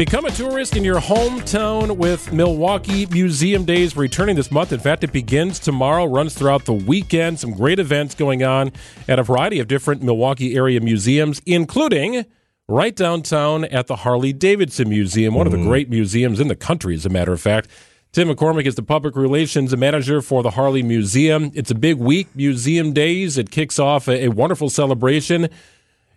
Become a tourist in your hometown with Milwaukee Museum Days returning this month. In fact, it begins tomorrow, runs throughout the weekend. Some great events going on at a variety of different Milwaukee area museums, including right downtown at the Harley Davidson Museum, one of the mm-hmm. great museums in the country, as a matter of fact. Tim McCormick is the public relations manager for the Harley Museum. It's a big week, Museum Days. It kicks off a, a wonderful celebration,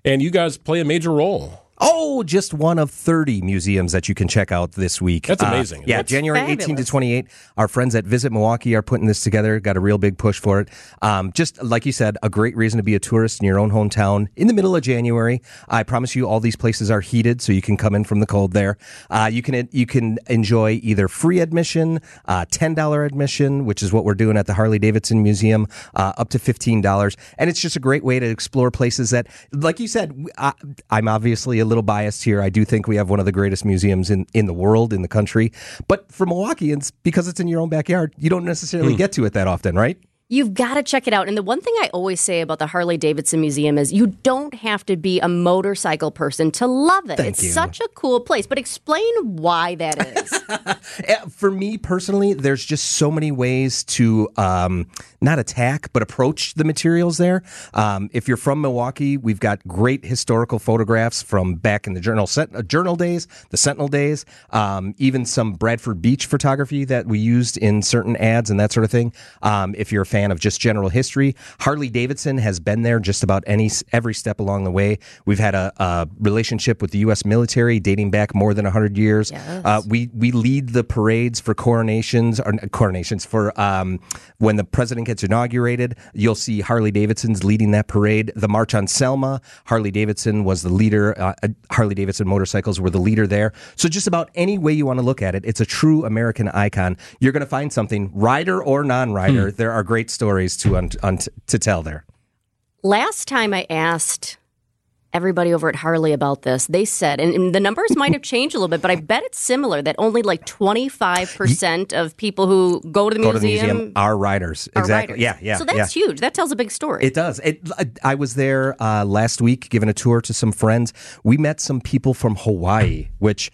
and you guys play a major role. Oh, just one of 30 museums that you can check out this week. That's amazing. Uh, yeah, That's January 18 to fabulous. 28. Our friends at Visit Milwaukee are putting this together. Got a real big push for it. Um, just like you said, a great reason to be a tourist in your own hometown in the middle of January. I promise you, all these places are heated, so you can come in from the cold there. Uh, you can you can enjoy either free admission, uh, $10 admission, which is what we're doing at the Harley Davidson Museum, uh, up to $15. And it's just a great way to explore places that, like you said, I, I'm obviously a little biased here. I do think we have one of the greatest museums in, in the world, in the country. But for Milwaukeeans, because it's in your own backyard, you don't necessarily hmm. get to it that often, right? You've got to check it out. And the one thing I always say about the Harley Davidson Museum is you don't have to be a motorcycle person to love it. Thank it's you. such a cool place. But explain why that is. Uh, For me personally, there's just so many ways to um, not attack, but approach the materials there. Um, if you're from Milwaukee, we've got great historical photographs from back in the journal uh, journal days, the Sentinel days, um, even some Bradford Beach photography that we used in certain ads and that sort of thing. Um, if you're a fan of just general history, Harley Davidson has been there just about any every step along the way. We've had a, a relationship with the U.S. military dating back more than 100 years. Yes. Uh, we we lead the parades for coronations or coronations for um, when the president gets inaugurated. You'll see Harley Davidson's leading that parade. The March on Selma, Harley Davidson was the leader. Uh, uh, Harley Davidson motorcycles were the leader there. So just about any way you want to look at it, it's a true American icon. You're going to find something, rider or non-rider. There are great stories to un- un- to tell there. Last time I asked everybody over at Harley about this, they said, and, and the numbers might have changed a little bit, but I bet it's similar that only like 25% of people who go to the Go museum, to the museum are riders. are exactly. riders. Yeah, yeah. So that's yeah. huge. That tells a big story. It does. It, I was there uh, last week giving a tour to some friends. We met some people from Hawaii, which,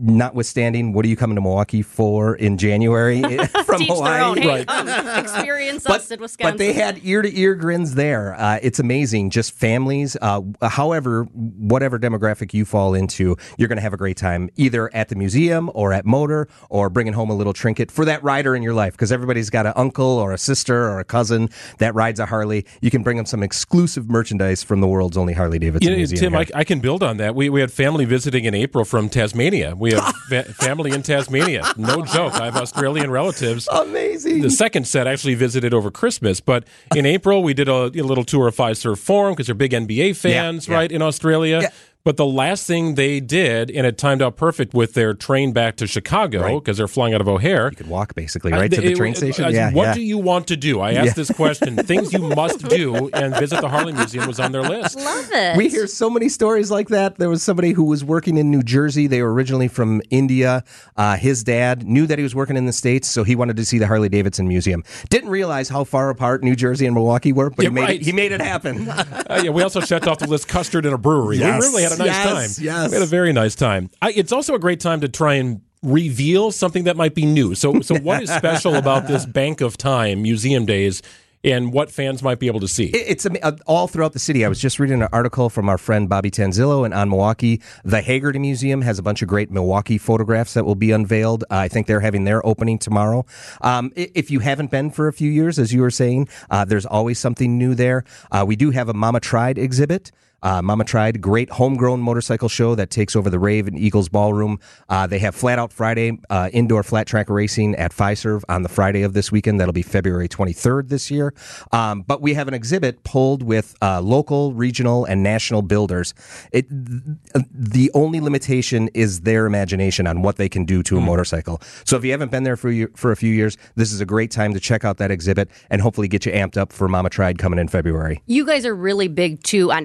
notwithstanding, what are you coming to Milwaukee for in January from Teach Hawaii? their own. Hey, Right. come, experience us in Wisconsin. But they had ear to ear grins there. Uh, it's amazing. Just families, uh, however, whatever demographic you fall into, you're going to have a great time either at the museum or at Motor or bringing home a little trinket for that rider in your life because everybody's got an uncle or a sister or a cousin that rides a Harley. You can bring them some exclusive merchandise from the world's only Harley Davidson You know. Tim. I, I can build on that. We, we had family visiting in April from Tasmania. We have fa- family in Tasmania. No joke. I have Australian relatives. Amazing. The second set actually visited over Christmas, but in April we did a, a little tour of Fiserv Forum because they're big NBA fans, yeah. right, in Australia. Yeah. But the last thing they did, and it timed out perfect with their train back to Chicago Right. because they're flying out of O'Hare. you could walk basically right to Uh, the it- train station. uh, yeah, what yeah. do you want to do? I asked this question. Things you must do, and visit the Harley Museum was on their list. Love it. We hear so many stories like that. There was somebody who was working in New Jersey. They were originally from India. Uh, his dad knew that he was working in the States, so he wanted to see the Harley Davidson Museum. Didn't realize how far apart New Jersey and Milwaukee were, but Yeah, he, made right. it, he made it happen. Uh, yeah, we also checked off the list custard in a brewery. Yes, we really had a nice yes, time. yes. We had a very nice time. I, it's also a great time to try and reveal something that might be new. So, so what is special about this Bank of Time Museum Days, and what fans might be able to see? It's uh, all throughout the city. I was just reading an article from our friend Bobby Tanzilo and OnMilwaukee. The Haggerty Museum has a bunch of great Milwaukee photographs that will be unveiled. Uh, I think they're having their opening tomorrow. Um, if you haven't been for a few years, as you were saying, uh, there's always something new there. Uh, we do have a Mama Tried exhibit. Uh, Mama Tried, great homegrown motorcycle show that takes over the Rave and Eagles Ballroom. Uh, they have Flat Out Friday, uh, indoor flat track racing at Fiserv on the Friday of this weekend. That'll be February 23rd this year. Um, but we have an exhibit pulled with uh, local, regional, and national builders. It, the only limitation is their imagination on what they can do to a motorcycle. So if you haven't been there for, you, for a few years, this is a great time to check out that exhibit and hopefully get you amped up for Mama Tried coming in February. You guys are really big too on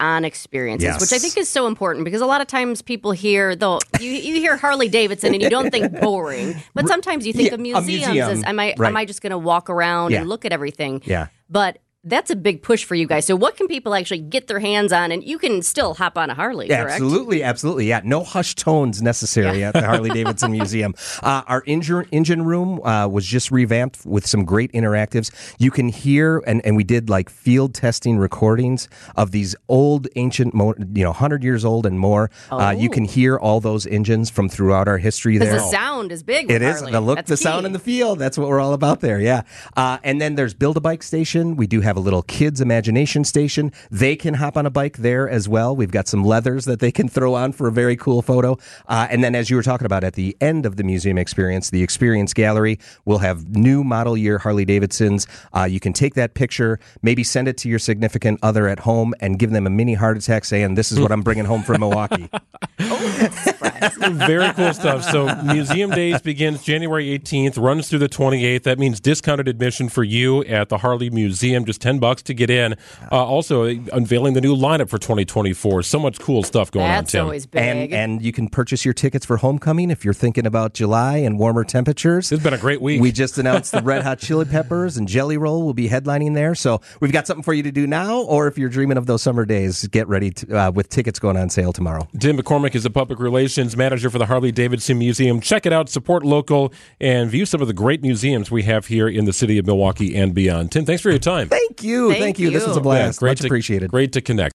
hands-on experiences, Yes. which I think is so important because a lot of times people hear though you, you hear Harley Davidson and you don't think boring, but sometimes you think Yeah, of museums museum, as am I right. am I just going to walk around Yeah. and look at everything? Yeah. But That's a big push for you guys. So, what can people actually get their hands on? And you can still hop on a Harley, correct? Absolutely, absolutely. Yeah, no hushed tones necessary at the Harley Davidson Museum. Uh, our engine engine room uh, was just revamped with some great interactives. You can hear, and, and we did like field testing recordings of these old, ancient, mo- you know, hundred years old and more. Uh, you Oh. can hear all those engines from throughout our history there. The sound is big. It is the look, That's the key. sound, and the feel. That's what we're all about there. Yeah. Uh, and then there's Build a Bike Station. We do have a little kids imagination station. They can hop on a bike there as well. We've got some leathers that they can throw on for a very cool photo. Uh, and then, as you were talking about, at the end of the museum experience, the experience gallery will have new model year Harley Davidsons. Uh, you can take that picture, maybe send it to your significant other at home, and give them a mini heart attack, saying, "This is what I'm bringing home from Milwaukee." Very cool stuff. So, Museum Days begins January 18th, runs through the 28th. That means discounted admission for you at the Harley Museum, just 10 bucks to get in. Uh, also, unveiling the new lineup for 2024. So much cool stuff going That's on, Tim. always big. And and you can purchase your tickets for homecoming if you're thinking about July and warmer temperatures. It's been a great week. We just announced the Red Hot Chili Peppers and Jelly Roll will be headlining there. So we've got something for you to do now, or if you're dreaming of those summer days, get ready to, uh, with tickets going on sale tomorrow. Tim McCormick is a public relations manager for the Harley Davidson Museum. Check it out, support local, and view some of the great museums we have here in the city of Milwaukee and beyond. Tim, thanks for your time. Thank you, Thank thank, you. This was a blast. great Much to, appreciated. Great to connect.